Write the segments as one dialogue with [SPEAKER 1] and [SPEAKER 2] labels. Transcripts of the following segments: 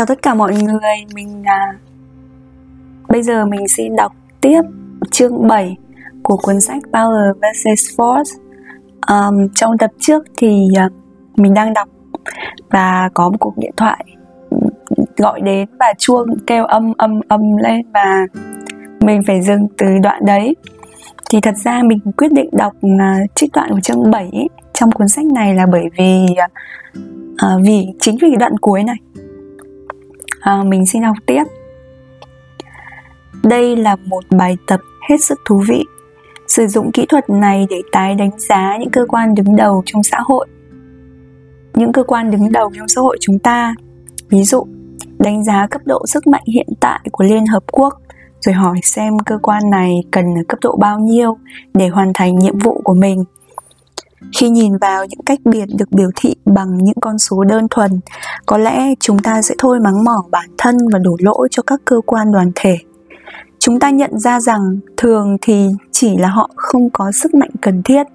[SPEAKER 1] Chào tất cả mọi người, mình à, bây giờ mình xin đọc tiếp chương 7 của cuốn sách Power vs Force. Um, trong tập trước thì uh, mình đang đọc và có một cuộc điện thoại gọi đến và chuông kêu âm âm âm lên và mình phải dừng từ đoạn đấy. Thì thật ra mình quyết định đọc uh, trích đoạn của chương 7 ấy, trong cuốn sách này là bởi vì uh, vì chính vì đoạn cuối này à, mình xin học tiếp. Đây là một bài tập hết sức thú vị. Sử dụng kỹ thuật này để tái đánh giá những cơ quan đứng đầu trong xã hội. Những cơ quan đứng đầu trong xã hội chúng ta ví dụ đánh giá cấp độ sức mạnh hiện tại của liên hợp quốc rồi hỏi xem cơ quan này cần ở cấp độ bao nhiêu để hoàn thành nhiệm vụ của mình khi nhìn vào những cách biệt được biểu thị bằng những con số đơn thuần, có lẽ chúng ta sẽ thôi mắng mỏ bản thân và đổ lỗi cho các cơ quan đoàn thể. Chúng ta nhận ra rằng thường thì chỉ là họ không có sức mạnh cần thiết.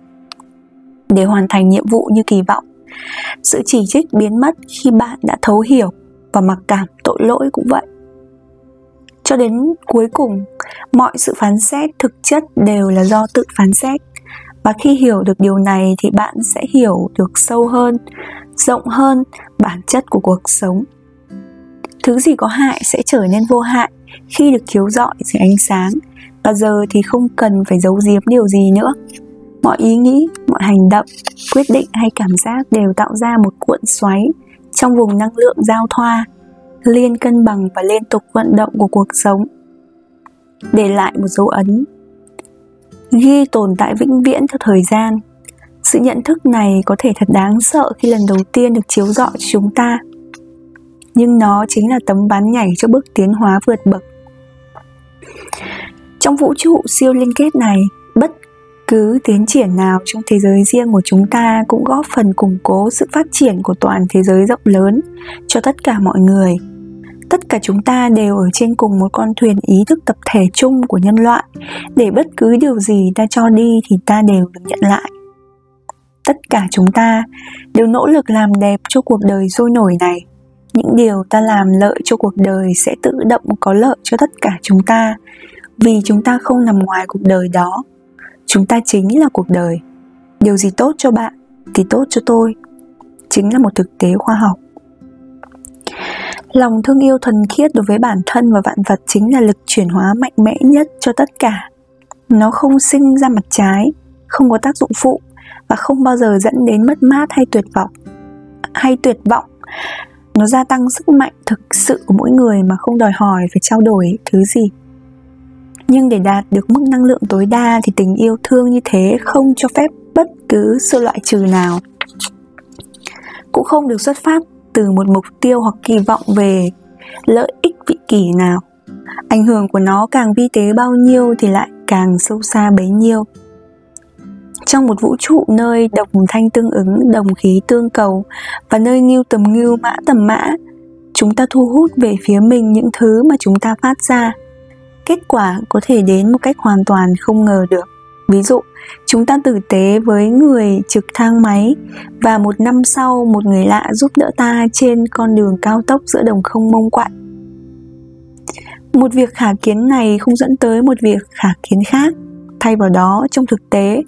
[SPEAKER 1] Để hoàn thành nhiệm vụ như kỳ vọng, sự chỉ trích biến mất khi bạn đã thấu hiểu và mặc cảm tội lỗi cũng vậy. Cho đến cuối cùng, mọi sự phán xét thực chất đều là do tự phán xét và khi hiểu được điều này thì bạn sẽ hiểu được sâu hơn, rộng hơn bản chất của cuộc sống. Thứ gì có hại sẽ trở nên vô hại. Khi được chiếu rọi dưới ánh sáng, và giờ thì không cần phải giấu giếm điều gì nữa. Mọi ý nghĩ, mọi hành động, quyết định hay cảm giác đều tạo ra một cuộn xoáy trong vùng năng lượng giao thoa, liên cân bằng và liên tục vận động của cuộc sống. Để lại một dấu ấn ghi tồn tại vĩnh viễn theo thời gian. Sự nhận thức này có thể thật đáng sợ khi lần đầu tiên được chiếu rọi cho chúng ta. Nhưng nó chính là tấm bán nhảy cho bước tiến hóa vượt bậc. Trong vũ trụ siêu liên kết này, bất cứ tiến triển nào trong thế giới riêng của chúng ta cũng góp phần củng cố sự phát triển của toàn thế giới rộng lớn cho tất cả mọi người tất cả chúng ta đều ở trên cùng một con thuyền ý thức tập thể chung của nhân loại. Để bất cứ điều gì ta cho đi thì ta đều được nhận lại. Tất cả chúng ta đều nỗ lực làm đẹp cho cuộc đời sôi nổi này. Những điều ta làm lợi cho cuộc đời sẽ tự động có lợi cho tất cả chúng ta. Vì chúng ta không nằm ngoài cuộc đời đó. Chúng ta chính là cuộc đời. Điều gì tốt cho bạn thì tốt cho tôi. Chính là một thực tế khoa học lòng thương yêu thuần khiết đối với bản thân và vạn vật chính là lực chuyển hóa mạnh mẽ nhất cho tất cả. Nó không sinh ra mặt trái, không có tác dụng phụ và không bao giờ dẫn đến mất mát hay tuyệt vọng. Hay tuyệt vọng. Nó gia tăng sức mạnh thực sự của mỗi người mà không đòi hỏi phải trao đổi thứ gì. Nhưng để đạt được mức năng lượng tối đa thì tình yêu thương như thế không cho phép bất cứ sự loại trừ nào. Cũng không được xuất phát từ một mục tiêu hoặc kỳ vọng về lợi ích vị kỷ nào. Ảnh hưởng của nó càng vi tế bao nhiêu thì lại càng sâu xa bấy nhiêu. Trong một vũ trụ nơi đồng thanh tương ứng, đồng khí tương cầu và nơi ngưu tầm ngưu mã tầm mã, chúng ta thu hút về phía mình những thứ mà chúng ta phát ra. Kết quả có thể đến một cách hoàn toàn không ngờ được ví dụ, chúng ta tử tế với người trực thang máy và một năm sau một người lạ giúp đỡ ta trên con đường cao tốc giữa đồng không mông quạnh một việc khả kiến này không dẫn tới một việc khả kiến khác. Thay vào đó, trong thực tế,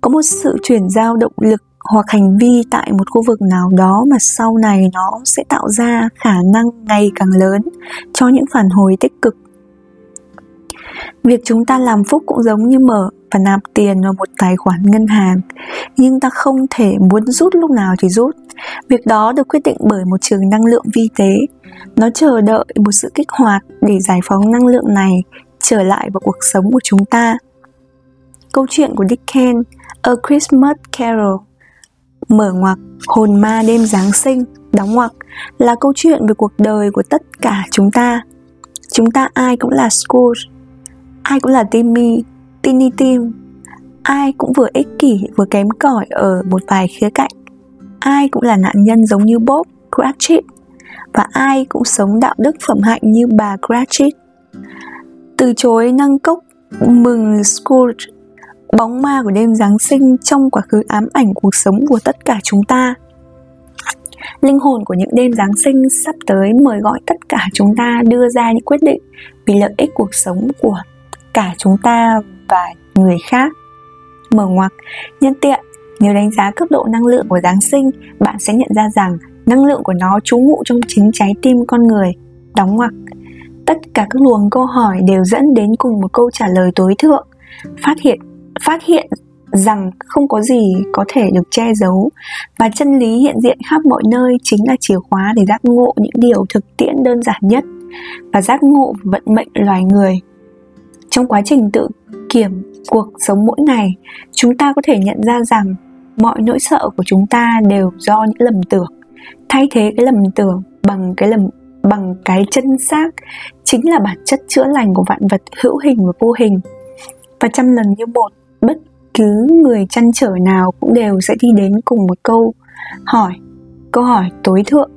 [SPEAKER 1] có một sự chuyển giao động lực hoặc hành vi tại một khu vực nào đó mà sau này nó sẽ tạo ra khả năng ngày càng lớn cho những phản hồi tích cực việc chúng ta làm phúc cũng giống như mở và nạp tiền vào một tài khoản ngân hàng, nhưng ta không thể muốn rút lúc nào thì rút. Việc đó được quyết định bởi một trường năng lượng vi tế. Nó chờ đợi một sự kích hoạt để giải phóng năng lượng này trở lại vào cuộc sống của chúng ta. Câu chuyện của Dickens A Christmas Carol, mở ngoặc, hồn ma đêm Giáng sinh, đóng ngoặc, là câu chuyện về cuộc đời của tất cả chúng ta. Chúng ta ai cũng là Scrooge ai cũng là Timmy, Tiny Tim. Ai cũng vừa ích kỷ, vừa kém cỏi ở một vài khía cạnh. Ai cũng là nạn nhân giống như Bob Cratchit. Và ai cũng sống đạo đức phẩm hạnh như bà Cratchit. Từ chối nâng cốc, mừng Scrooge, bóng ma của đêm Giáng sinh trong quá khứ ám ảnh cuộc sống của tất cả chúng ta. Linh hồn của những đêm Giáng sinh sắp tới mời gọi tất cả chúng ta đưa ra những quyết định vì lợi ích cuộc sống của cả chúng ta và người khác. Mở ngoặc, nhân tiện, nếu đánh giá cấp độ năng lượng của Giáng sinh, bạn sẽ nhận ra rằng năng lượng của nó trú ngụ trong chính trái tim con người. Đóng ngoặc. Tất cả các luồng câu hỏi đều dẫn đến cùng một câu trả lời tối thượng. Phát hiện phát hiện rằng không có gì có thể được che giấu và chân lý hiện diện khắp mọi nơi chính là chìa khóa để giác ngộ những điều thực tiễn đơn giản nhất và giác ngộ vận mệnh loài người trong quá trình tự kiểm cuộc sống mỗi ngày, chúng ta có thể nhận ra rằng mọi nỗi sợ của chúng ta đều do những lầm tưởng. Thay thế cái lầm tưởng bằng cái lầm, bằng cái chân xác chính là bản chất chữa lành của vạn vật hữu hình và vô hình. Và trăm lần như một, bất cứ người chăn trở nào cũng đều sẽ đi đến cùng một câu hỏi câu hỏi tối thượng,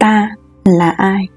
[SPEAKER 1] ta là ai?